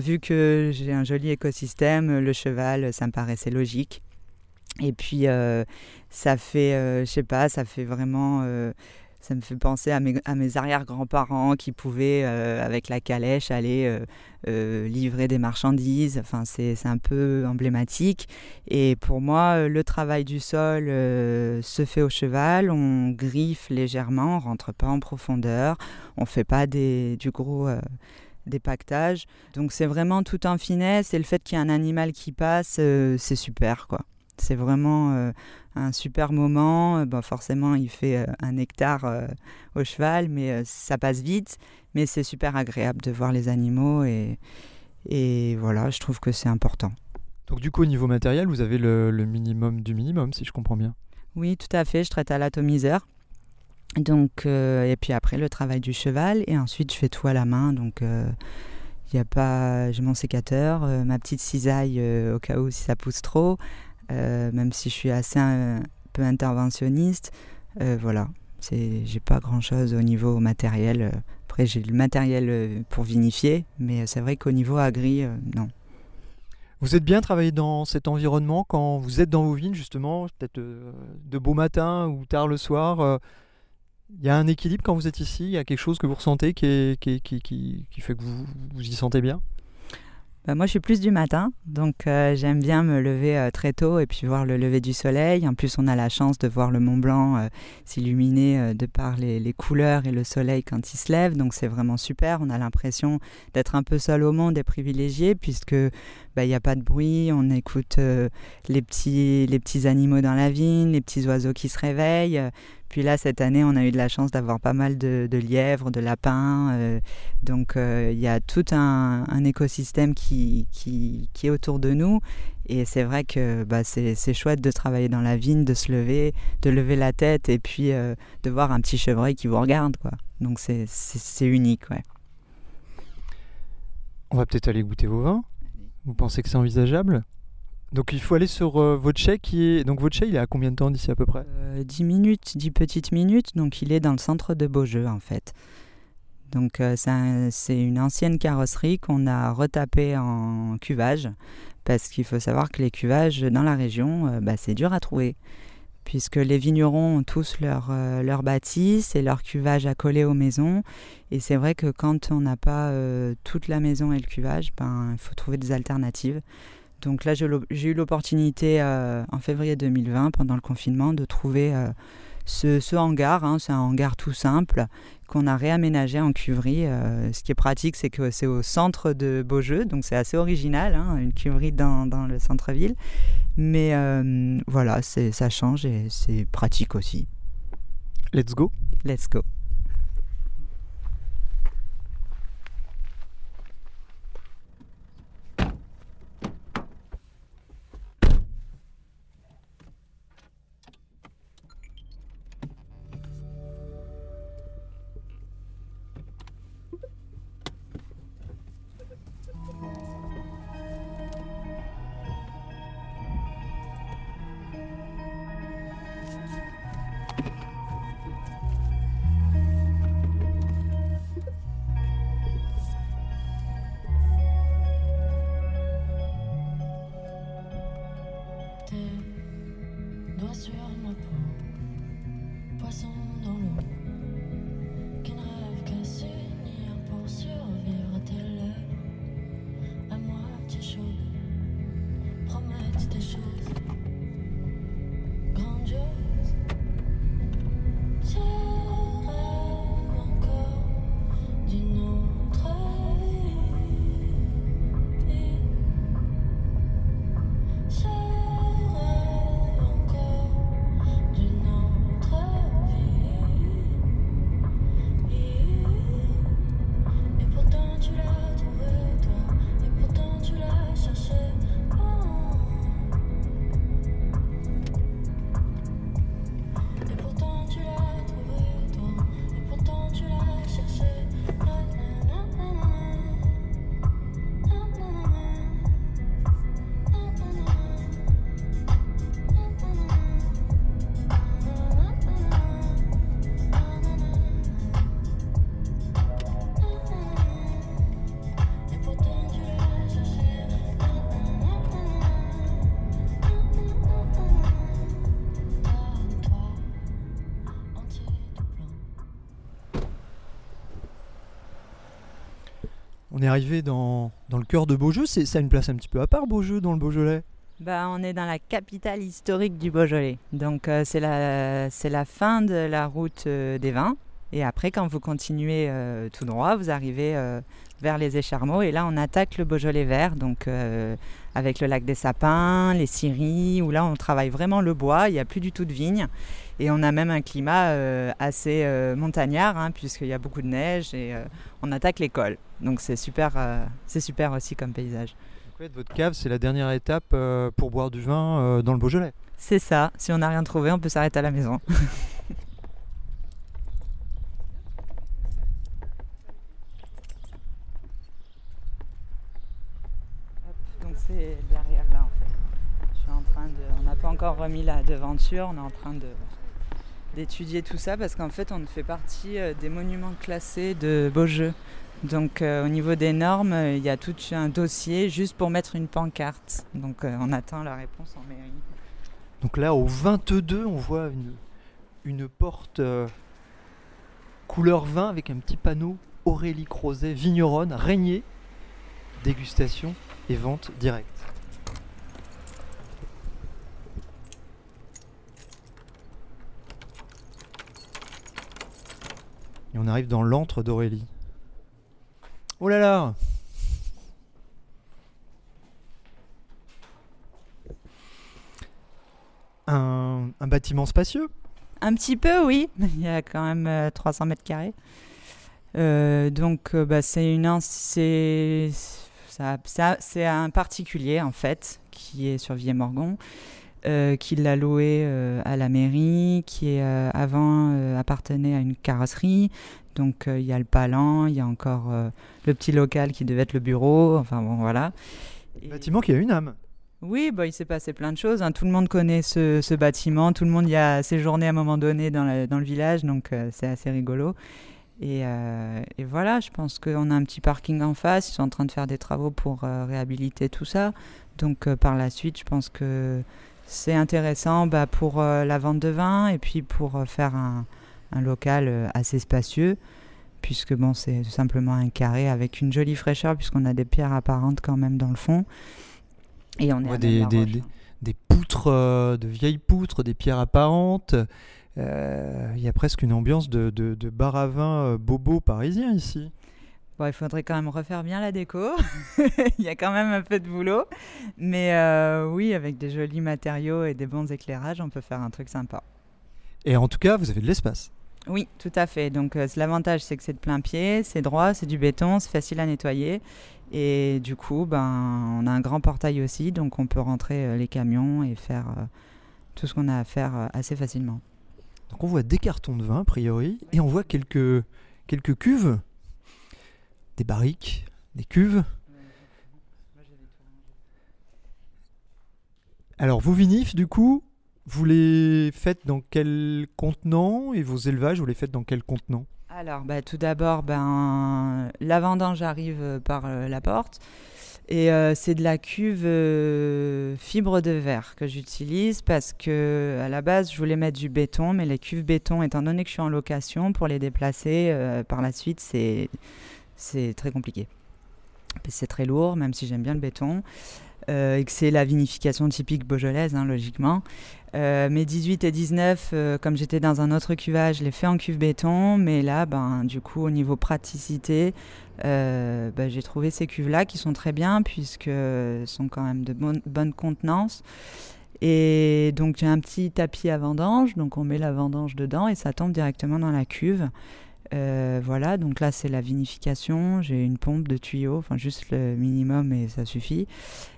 vu que j'ai un joli écosystème, le cheval, ça me paraissait logique. Et puis, ça fait, je sais pas, ça fait vraiment ça me fait penser à mes, arrière-grands-parents qui pouvaient, euh, avec la calèche, aller euh, euh, livrer des marchandises. Enfin, c'est un peu emblématique. Et pour moi, le travail du sol se fait au cheval. On griffe légèrement, on rentre pas en profondeur. On fait pas du gros des pactages. Donc c'est vraiment tout en finesse et le fait qu'il y ait un animal qui passe, c'est super quoi. C'est vraiment un super moment. Euh, bon, forcément, il fait euh, un hectare euh, au cheval, mais ça passe vite. Mais c'est super agréable de voir les animaux et, et voilà, je trouve que c'est important.
Donc du coup, au niveau matériel, vous avez le, minimum du minimum, si je comprends bien?
Oui, tout à fait. Je traite à l'atomiseur. Donc, et puis après, le travail du cheval. Et ensuite, je fais tout à la main. Donc, il y a pas... j'ai mon sécateur, ma petite cisaille au cas où si ça pousse trop. Euh, même si je suis assez un peu interventionniste. Euh, voilà, j'ai pas grand chose au niveau matériel. Après, j'ai le matériel euh, pour vinifier, mais c'est vrai qu'au niveau agri, non.
Vous êtes bien travaillé dans cet environnement quand vous êtes dans vos vignes, justement, peut-être de beau matin ou tard le soir Il y a un équilibre quand vous êtes ici? Il y a quelque chose que vous ressentez qui, fait que vous y sentez bien?
Bah, moi, je suis plus du matin, donc euh, j'aime bien me lever euh, très tôt et puis voir le lever du soleil. En plus, on a la chance de voir le Mont Blanc euh, s'illuminer de par les, couleurs et le soleil quand il se lève, donc c'est vraiment super. On a l'impression d'être un peu seul au monde et privilégié puisque bah, il n'y a pas de bruit, on écoute les, petits, les petits animaux dans la vigne, les petits oiseaux qui se réveillent. Puis là, cette année, on a eu de la chance d'avoir pas mal de, lièvres, de lapins. Euh, donc, euh, il y a tout un, écosystème qui, est autour de nous. Et c'est vrai que bah, c'est chouette de travailler dans la vigne, de se lever, de lever la tête et puis euh, de voir un petit chevreuil qui vous regarde. Quoi. Donc, c'est unique. Ouais.
On va peut-être aller goûter vos vins. Vous pensez que c'est envisageable? Donc il faut aller sur euh, qui est. Donc chai il est à combien de temps d'ici à peu près?
10 euh, minutes, 10 petites minutes. Donc il est dans le centre de Beaujeu en fait. Donc euh, c'est une ancienne carrosserie qu'on a retapée en cuvage. Parce qu'il faut savoir que les cuvages dans la région, bah, c'est dur à trouver. Puisque les vignerons ont tous leur, leur bâtisse et leur cuvage coller aux maisons. Et c'est vrai que quand on n'a pas toute la maison et le cuvage, ben, il faut trouver des alternatives. Donc là, j'ai eu l'opportunité euh, en février 2020, pendant le confinement, de trouver euh, ce, hangar. Hein. c'est un hangar tout simple qu'on a réaménagé en cuverie. Euh, ce qui est pratique, c'est que c'est au centre de Beaujeu, donc c'est assez original, hein, une cuverie dans, dans le centre-ville. Mais voilà, ça change et c'est pratique aussi.
Let's go.
Let's go.
Arrivé dans, le cœur de Beaujeu. C'est, ça une place un petit peu à part, Beaujeu, dans le Beaujolais?
Bah, on est dans la capitale historique du Beaujolais. Donc euh, c'est la, c'est la fin de la route euh, des vins. Et après, quand vous continuez euh, tout droit, vous arrivez vers les Écharmeaux. Et là, on attaque le Beaujolais vert, donc euh, avec le lac des Sapins, les scieries, où là, on travaille vraiment le bois. Il n'y a plus du tout de vignes. Et on a même un climat euh, assez euh, montagnard, hein, puisqu'il y a beaucoup de neige. Et on attaque l'école. Donc c'est super, c'est super aussi comme paysage.
En fait, votre cave, c'est la dernière étape pour boire du vin dans le Beaujolais.
C'est ça. Si on n'a rien trouvé, on peut s'arrêter à la maison. Donc c'est derrière là en fait. Je suis en train de. On n'a pas encore remis la devanture, on est en train de d'étudier tout ça parce qu'en fait on fait partie euh, des monuments classés de Beaujeu. Donc euh, au niveau des normes, euh, il y a tout un dossier juste pour mettre une pancarte. Donc on attend la réponse en mairie.
Donc là, au 22, on voit une, porte couleur vin avec un petit panneau Aurélie Crozet, vigneronne, régnier, dégustation et vente directe. Et on arrive dans l'antre d'Aurélie. Oh là là un, bâtiment spacieux
Un petit peu, oui. Il y a quand même euh, 300 mètres carrés. Euh, donc, euh, bah, c'est une, c'est, ça- ça- c'est un particulier en fait qui est sur Villemorgon, euh, qui l'a loué euh, à la mairie, qui est, euh, avant appartenait à une carrosserie. Donc, il y a le palan, il y a encore le petit local qui devait être le bureau. Enfin bon, voilà. Et-
Bâtiment qui a une âme.
oui, bah, il s'est passé plein de choses. hein. Tout le monde connaît ce, ce bâtiment. Tout le monde y a séjourné à un moment donné dans, la- dans le village, donc c'est assez rigolo. Et, euh, et voilà, je pense qu'on a un petit parking en face. Ils sont en train de faire des travaux pour euh, réhabiliter tout ça. Donc euh, par la suite, je pense que c'est intéressant bah, pour la vente de vin et puis pour faire un, un local assez spacieux. Puisque bon, c'est tout simplement un carré avec une jolie fraîcheur, puisqu'on a des pierres apparentes quand même dans le fond. Et on est à
des-
Belle-la-Roche,
des-. Des poutres, euh, de vieilles poutres, des pierres apparentes. Euh, Il y a presque une ambiance de, de, de bar à vin euh, bobo parisien ici.
Bon, il faudrait quand même refaire bien la déco. il y a quand même un peu de boulot. Mais euh, oui, avec des jolis matériaux et des bons éclairages, on peut faire un truc sympa.
Et en tout cas, vous avez de l'espace.
Oui, tout à fait. Donc euh, l'avantage, c'est que c'est de plein pied, c'est droit, c'est du béton, c'est facile à nettoyer. Et du coup, ben, on a un grand portail aussi, donc on peut rentrer euh, les camions et faire tout ce qu'on a à faire assez facilement.
Donc on voit des cartons de vin, a priori, et on voit quelques, quelques cuves, des barriques, des cuves. Alors, vous vinifs, du coup, vous les faites dans quel contenant et vos élevages, vous les faites dans quel contenant?
Alors, bah, tout d'abord, ben, la vendange arrive par euh, la porte. Et euh, c'est de la cuve euh, fibre de verre que j'utilise parce que à la base je voulais mettre du béton, mais les cuves béton, étant donné que je suis en location, pour les déplacer euh, par la suite, c'est c'est très compliqué. C'est très lourd, même si j'aime bien le béton. Euh, et que c'est la vinification typique beaujolaise, hein, logiquement. Euh, mes 18 et 19, euh, comme j'étais dans un autre cuvage, je l'ai fait en cuve béton, mais là, ben, du coup, au niveau praticité, euh, ben, j'ai trouvé ces cuves-là qui sont très bien, puisqu'elles sont quand même de bonne contenance. Et donc, j'ai un petit tapis à vendange, donc on met la vendange dedans et ça tombe directement dans la cuve. Euh, voilà, donc là, c'est la vinification. J'ai une pompe de tuyaux, enfin, juste le minimum et ça suffit.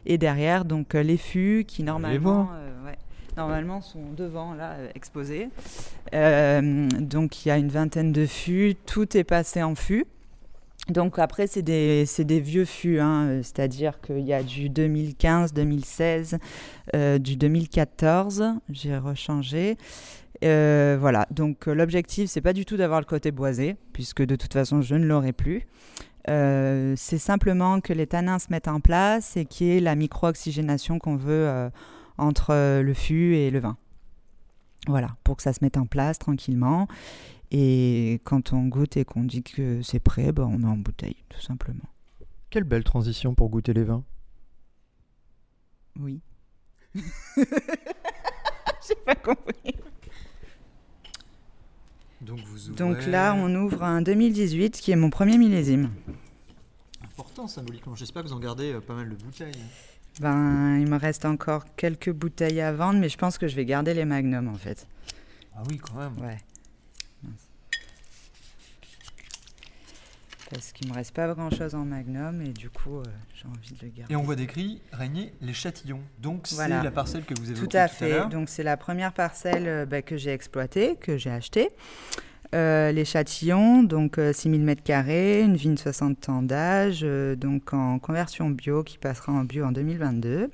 Et derrière, donc, euh, les fûts qui normalement. euh, ouais, normalement sont devant, là, exposés. Euh, donc il y a une vingtaine de fûts, tout est passé en fût. Donc après, c'est des, des vieux fûts, hein, c'est-à-dire qu'il y a du 2015, 2016, euh, du 2014, j'ai rechangé. Euh, voilà, donc euh, l'objectif, c'est pas du tout d'avoir le côté boisé, puisque de toute façon, je ne l'aurai plus. Euh, c'est simplement que les tanins se mettent en place et qu'il y ait la micro-oxygénation qu'on veut euh, entre le fût et le vin. Voilà, pour que ça se mette en place tranquillement. Et quand on goûte et qu'on dit que c'est prêt, ben, on met en bouteille, tout simplement.
Quelle belle transition pour goûter les vins.
Oui. J'ai pas compris.
Donc vous
Donc là, on ouvre un 2018 qui est mon premier millésime.
Important symboliquement. J'espère que vous en gardez euh, pas mal de bouteilles.
Ben, il me reste encore quelques bouteilles à vendre, mais je pense que je vais garder les magnums en fait.
Ah oui, quand même.
Ouais. Parce qu'il me reste pas grand chose en magnum et du coup, euh, j'ai envie de le garder.
Et on voit décrit Régnier les Châtillons. Donc c'est
Voilà.
la parcelle que vous avez
Tout à fait. Donc c'est la première parcelle euh, bah, que j'ai exploitée, que j'ai achetée. Euh, les châtillons, donc euh, 6000 m2, une vigne 60 ans d'âge, donc en conversion bio qui passera en bio en 2022.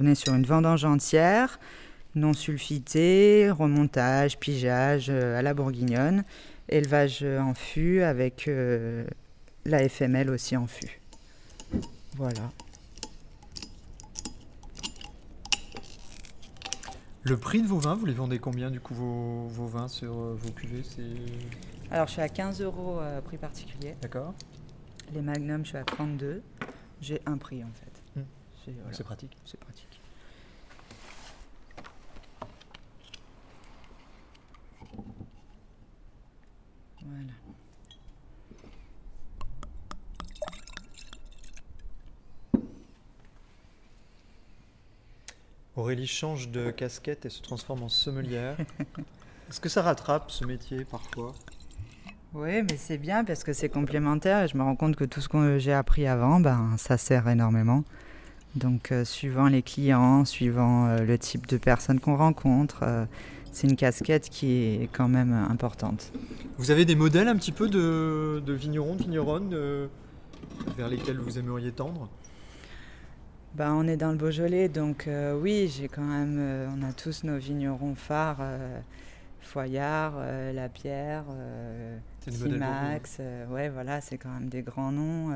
On est sur une vendange entière, non sulfitée, remontage, pigeage à la bourguignonne, élevage en fût avec euh, la FML aussi en fût. Voilà.
Le prix de vos vins, vous les vendez combien du coup vos, vos vins sur euh, vos cuvées
Alors je suis à 15 euros euh, prix particulier.
d'accord.
Les magnums, je suis à 32. J'ai un prix en fait.
Hmm.
C'est voilà,
C'est pratique.
c'est pratique. Voilà.
Aurélie change de casquette et se transforme en sommelière. Est-ce que ça rattrape ce métier parfois?
Oui, mais c'est bien parce que c'est complémentaire et je me rends compte que tout ce que j'ai appris avant, ben, ça sert énormément. Donc, euh, suivant les clients, suivant euh, le type de personnes qu'on rencontre, euh, c'est une casquette qui est quand même importante.
Vous avez des modèles un petit peu de, de vignerons, de vigneronnes euh, vers lesquels vous aimeriez tendre?
Ben, on est dans le Beaujolais, donc euh, oui, j'ai quand même, euh, on a tous nos vignerons phares, Foyard,
vous, hein.
Simax, ouais, voilà, c'est quand même des grands noms.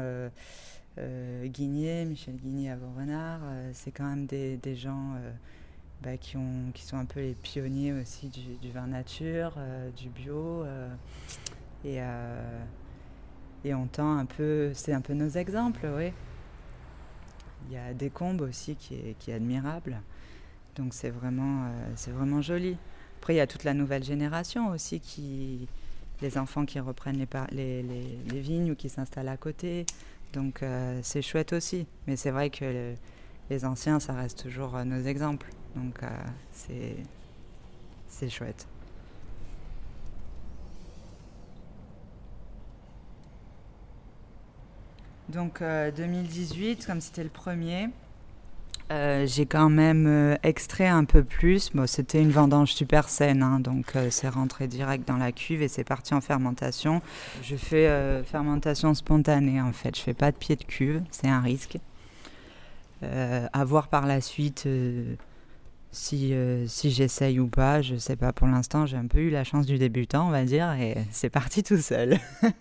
Guigné, Michel Guigné à Vaurenard, euh, c'est quand même des, des gens bah, qui, ont, qui sont un peu les pionniers aussi du, vin nature, euh, du bio. euh, et, euh, et on tend un peu, c'est un peu nos exemples, oui. Il y a Descombes aussi qui est, admirable. Donc c'est vraiment, vraiment joli. Après, il y a toute la nouvelle génération aussi, qui, les enfants qui reprennent les, vignes ou qui s'installent à côté. Donc c'est chouette aussi. Mais c'est vrai que le- les anciens, ça reste toujours nos exemples. Donc euh, c'est, chouette. Donc euh, 2018, comme c'était le premier, euh, j'ai quand même euh, extrait un peu plus. C'était une vendange super saine, hein, donc euh, c'est rentré direct dans la cuve et c'est parti en fermentation. Je fais euh, fermentation spontanée en fait. Je fais pas de pied de cuve, c'est un risque. Euh, à voir par la suite euh, Si, euh, si j'essaye ou pas, je sais pas. Pour l'instant, j'ai un peu eu la chance du débutant, on va dire, et c'est parti tout seul.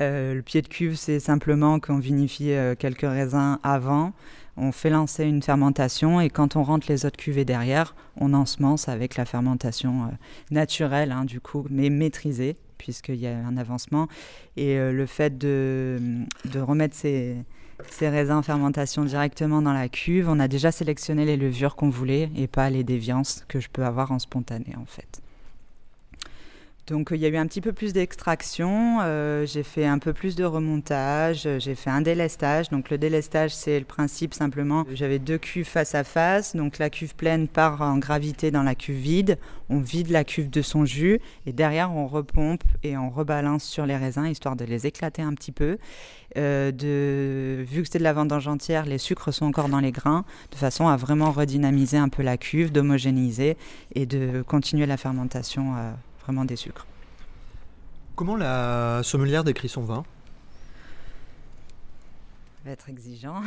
Euh, le pied de cuve, c'est simplement qu'on vinifie euh, quelques raisins avant, on fait lancer une fermentation, et quand on rentre les autres cuvées derrière, on ensemence avec la fermentation naturelle, hein, du coup, mais maîtrisée, puisqu'il y a un avancement. Et le fait de, de remettre ces, ces raisins en fermentation directement dans la cuve, on a déjà sélectionné les levures qu'on voulait et pas les déviances que je peux avoir en spontané en fait. Donc euh, il y a eu un petit peu plus d'extraction, euh, j'ai fait un peu plus de remontage, euh, j'ai fait un délestage. Donc le délestage c'est le principe simplement, j'avais deux cuves face à face, donc la cuve pleine part en gravité dans la cuve vide, on vide la cuve de son jus et derrière on repompe et on rebalance sur les raisins histoire de les éclater un petit peu. De, vu que c'est de la vendange entière, les sucres sont encore dans les grains, de façon à vraiment redynamiser un peu la cuve, d'homogénéiser et de continuer la fermentation vraiment des sucres.
Comment la sommelière décrit son vin?
Va être exigeant.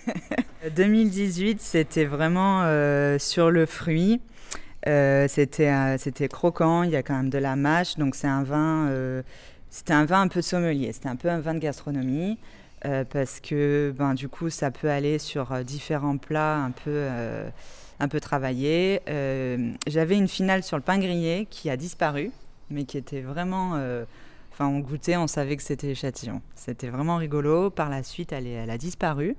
2018, c'était vraiment euh, sur le fruit. Euh, c'était euh, c'était croquant, il y a quand même de la mâche, donc c'est un vin. euh, c'était un vin un peu sommelier, c'était un peu un vin de gastronomie. Euh, parce que ben, du coup ça peut aller sur euh, différents plats un peu, euh, un peu travaillés. Euh, J'avais une finale sur le pain grillé qui a disparu, mais qui était vraiment... Enfin, on goûtait, on savait que c'était échantillon. C'était vraiment rigolo. Par la suite, elle, est- elle a disparu.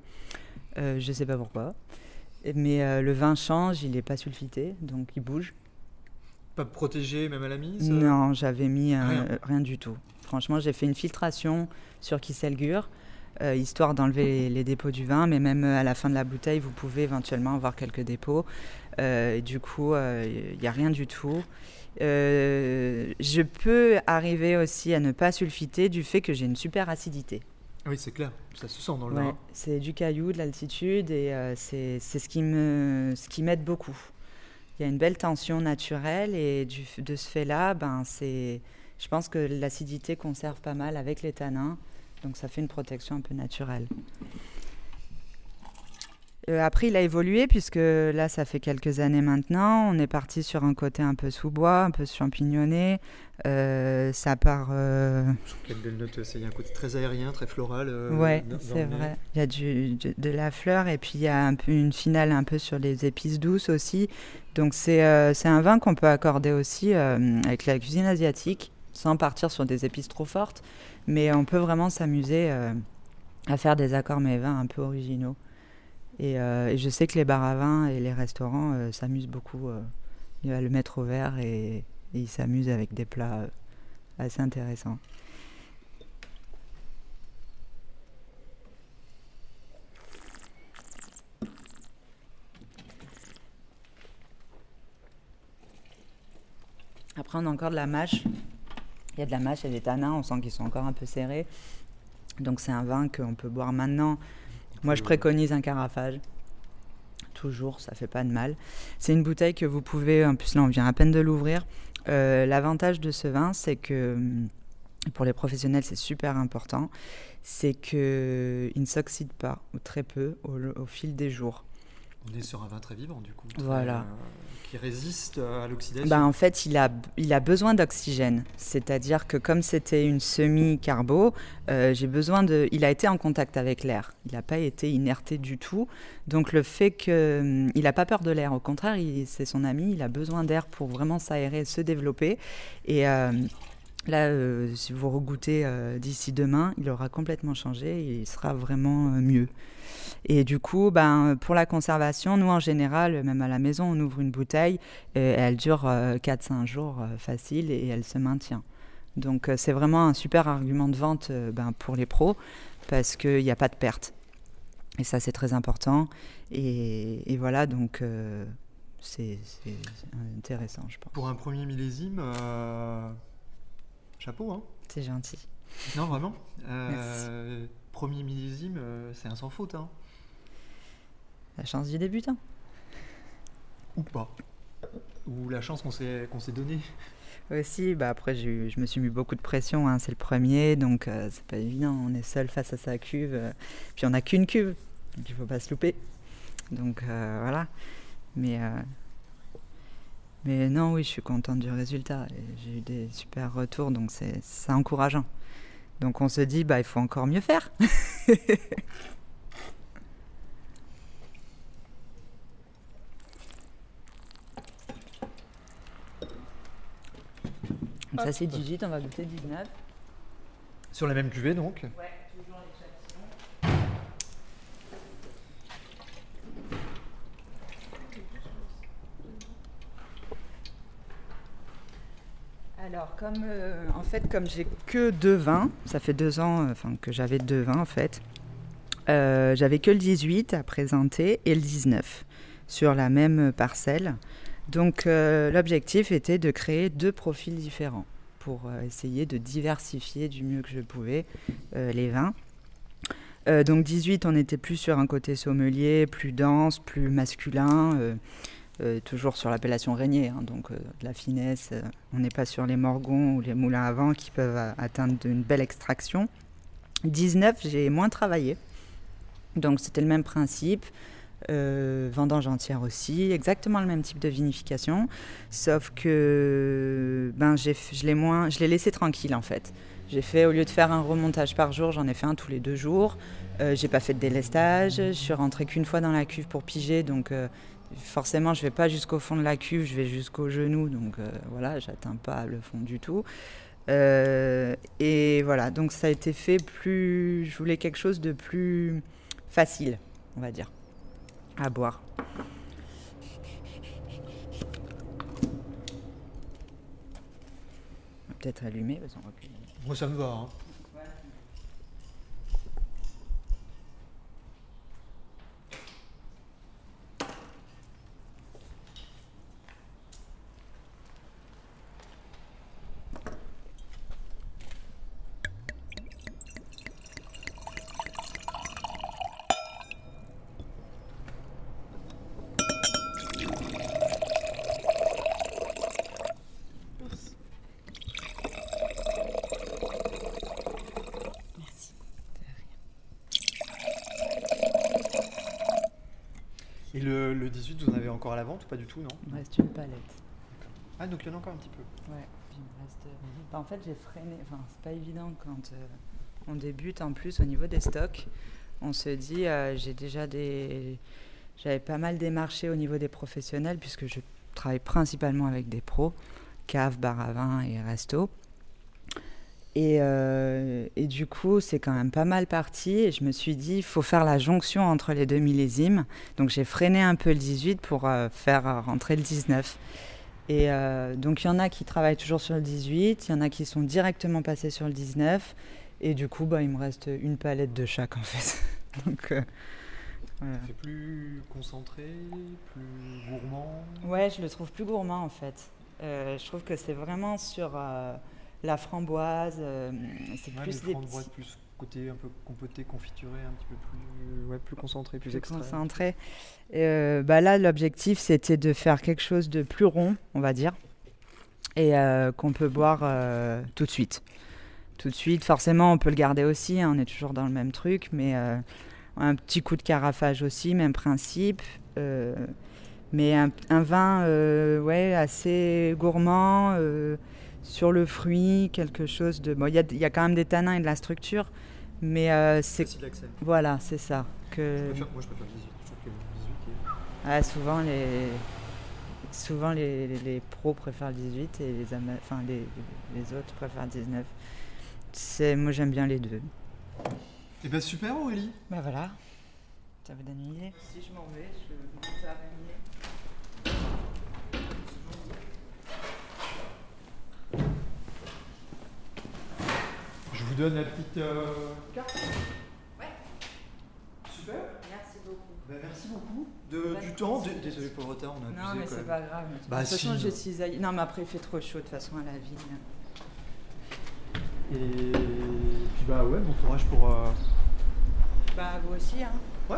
Je ne sais pas pourquoi. Mais le vin change, il n'est pas sulfité, donc il bouge.
Pas protégé même à la mise
Non, j'avais mis
Rien.
rien. du tout. Franchement, j'ai fait une filtration sur Kisselgur, euh, histoire d'enlever les, les dépôts du vin, mais même euh, à la fin de la bouteille, vous pouvez éventuellement avoir quelques dépôts. Euh, et du coup, il n'y a rien du tout. Je peux arriver aussi à ne pas sulfiter du fait que j'ai une super acidité.
Oui, c'est clair, ça se sent dans le
Ouais,
vin.
c'est du caillou, de l'altitude, et c'est ce qui m'aide beaucoup. Il y a une belle tension naturelle, et du, de ce fait-là, ben c'est, je pense que l'acidité conserve pas mal avec les tanins, donc ça fait une protection un peu naturelle. Euh, après, il a évolué puisque là, ça fait quelques années maintenant. On est parti sur un côté un peu sous-bois, un peu champignonné. Euh, ça part. euh,
Quelle belle note, il y a un côté très aérien, très floral.
Ouais, c'est vrai. Il y a du, du- de la fleur et puis il y a un peu une finale un peu sur les épices douces aussi. Donc c'est un vin qu'on peut accorder aussi avec la cuisine asiatique sans partir sur des épices trop fortes. Mais on peut vraiment s'amuser euh, à faire des accords vins un peu originaux. Et, euh, et je sais que les bars à vin et les restaurants euh, s'amusent beaucoup. il va le mettre au verre et, et ils s'amusent avec des plats assez intéressants. Après, on a encore de la mâche. Il y a de la mâche et des tanins, on sent qu'ils sont encore un peu serrés. Donc, c'est un vin qu'on peut boire maintenant. Moi, je préconise un carafage. Toujours, ça fait pas de mal. C'est une bouteille que vous pouvez, en plus là, on vient à peine de l'ouvrir. Euh, L'avantage de ce vin, c'est que hum, pour les professionnels, c'est super important. C'est qu'il ne s'oxyde pas, ou très peu, au, au fil des jours.
On est sur un vin très vivant du coup. très,
Voilà.
euh, qui résiste à l'oxydation.
Bah, en fait, il a, il a besoin d'oxygène. C'est-à-dire que comme c'était une semi-carbo, euh, j'ai besoin de. Il a été en contact avec l'air. Il n'a pas été inerté du tout. Donc le fait qu'il n'a pas peur de l'air, au contraire, c'est son ami. Il a besoin d'air pour vraiment s'aérer, se développer. Et euh, là, euh, si vous regoutez euh, d'ici demain, il aura complètement changé. Et il sera vraiment euh, mieux. Et du coup, ben, pour la conservation, nous en général, même à la maison, on ouvre une bouteille elle dure euh, 4-5 jours facile et elle se maintient. Donc c'est vraiment un super argument de vente ben, pour les pros parce qu'il n'y a pas de perte. Et ça c'est très important. Et, voilà, donc c'est intéressant, je pense.
Pour un premier millésime, chapeau, hein
C'est gentil.
Non, vraiment. Euh, Premier millésime, euh, c'est un sans faute, hein
La chance du débutant.
Ou pas. Ou la chance qu'on s'est donnée.
Aussi, bah après, je me suis mis beaucoup de pression. hein, C'est le premier, donc euh, c'est pas évident. On est seul face à sa cuve. euh, puis on n'a qu'une cuve, donc il faut pas se louper. Donc voilà. Mais, euh, mais non, oui, je suis contente du résultat. J'ai eu des super retours, donc c'est encourageant. Donc on se dit, bah, il faut encore mieux faire. Donc ça c'est 18, on va goûter 19.
Sur la même cuvée donc?
Alors, comme, euh, en fait, comme j'ai que deux vins, ça fait deux ans euh, que j'avais deux vins en fait, euh, j'avais que le 18 à présenter et le 19 sur la même parcelle. Donc, l'objectif était de créer deux profils différents pour essayer de diversifier du mieux que je pouvais les vins. Donc 18, on était plus sur un côté sommelier, plus dense, plus masculin, euh, toujours sur l'appellation Régnier, hein, donc euh, de la finesse. euh, on n'est pas sur les morgons ou les moulins à vent qui peuvent atteindre une belle extraction. 19, j'ai moins travaillé. Donc c'était le même principe. Vendange entière aussi, exactement le même type de vinification, sauf que ben, je l'ai moins, je l'ai laissé tranquille en fait. J'ai fait, au lieu de faire un remontage par jour, j'en ai fait un tous les deux jours. Euh, j'ai pas fait de délestage, je suis rentrée qu'une fois dans la cuve pour piger, donc euh, forcément je vais pas jusqu'au fond de la cuve, je vais jusqu'au genou, donc euh, voilà, j'atteins pas le fond du tout. Euh, et voilà, donc ça a été fait plus, je voulais quelque chose de plus facile, on va dire, à boire. Peut-être allumer, parce qu'on recule.
Moi ça me va. hein. Et le, le 18, vous en avez encore à la vente ou pas du tout, non
Il me reste une palette.
Ah, donc il y en a encore un petit peu.
Ouais, il me reste. euh, bah, en fait, j'ai freiné. Enfin, c'est pas évident quand euh, on débute en plus au niveau des stocks. On se dit, euh, j'ai déjà des. J'avais pas mal démarché au niveau des professionnels puisque je travaille principalement avec des pros, cave, bar à vin et resto. Et, euh, et du coup, c'est quand même pas mal parti. Et je me suis dit, il faut faire la jonction entre les deux millésimes. Donc j'ai freiné un peu le 18 pour euh, faire euh, rentrer le 19. Et euh, donc il y en a qui travaillent toujours sur le 18, il y en a qui sont directement passés sur le 19. Et du coup, bah, il me reste une palette de chaque en fait. donc voilà.
C'est plus concentré, plus gourmand?
Ouais, je le trouve plus gourmand en fait. Je trouve que c'est vraiment sur la framboise. euh, c'est
Ouais,
plus des petits
plus côté un peu compoté, confituré, un petit peu plus, ouais, plus concentré, plus,
plus
extrait.
Et, euh, bah là, l'objectif c'était de faire quelque chose de plus rond, on va dire, et euh, qu'on peut boire euh, tout de suite. Tout de suite, forcément, on peut le garder aussi. hein, on est toujours dans le même truc, mais euh, un petit coup de carafage aussi, même principe. euh, mais un, un vin euh, ouais, assez gourmand, euh, sur le fruit, quelque chose de. Bon, il y a, il y a quand même des tanins et de la structure, mais euh, c'est. Voilà, c'est ça.
Je
Que,
préfère- Moi je préfère le 18. Je trouve que le 18 est...
ah, souvent, les, souvent les, les- les pros préfèrent le 18 et les, ama- enfin, les, les autres préfèrent le 19. C'est, moi, j'aime bien les deux.
Eh ben super Aurélie
Ben voilà, ça vous donne une idée? Si je m'en vais, je monte à Régnier.
Je vous donne la petite euh, carte
Ouais.
Super
Merci beaucoup.
Ben, merci beaucoup de,
de
du temps.
soucis.
D- Désolé pour le retard, on a
Non,
abusé
mais
quand
c'est pas grave.
Bah,
de toute façon,
si.
j'ai cisaillé. Non, mais après, il fait trop chaud de toute façon à la vigne.
Et puis bah ouais, bon courage pour... euh,
Bah, vous aussi, hein.
Ouais.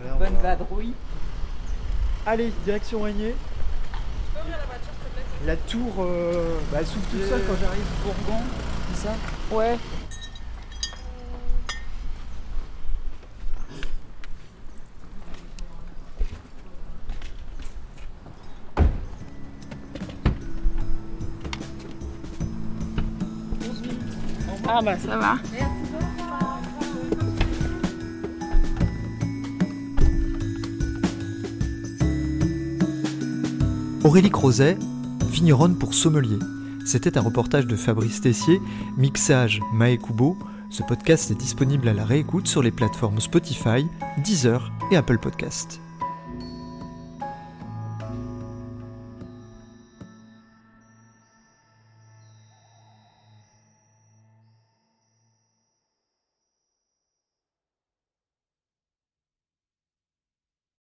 Voilà,
Bonne
va-
vadrouille.
Allez, direction Régnier. La tour, euh, bah, elle s'ouvre toute
De
seule quand j'arrive.
Bourgon, c'est ça?
Ouais.
Ah bah ça va.
Aurélie Crozet, vigneronne pour sommelier. C'était un reportage de Fabrice Tessier, mixage Mae Kubo. Ce podcast est disponible à la réécoute sur les plateformes Spotify, Deezer et Apple Podcast.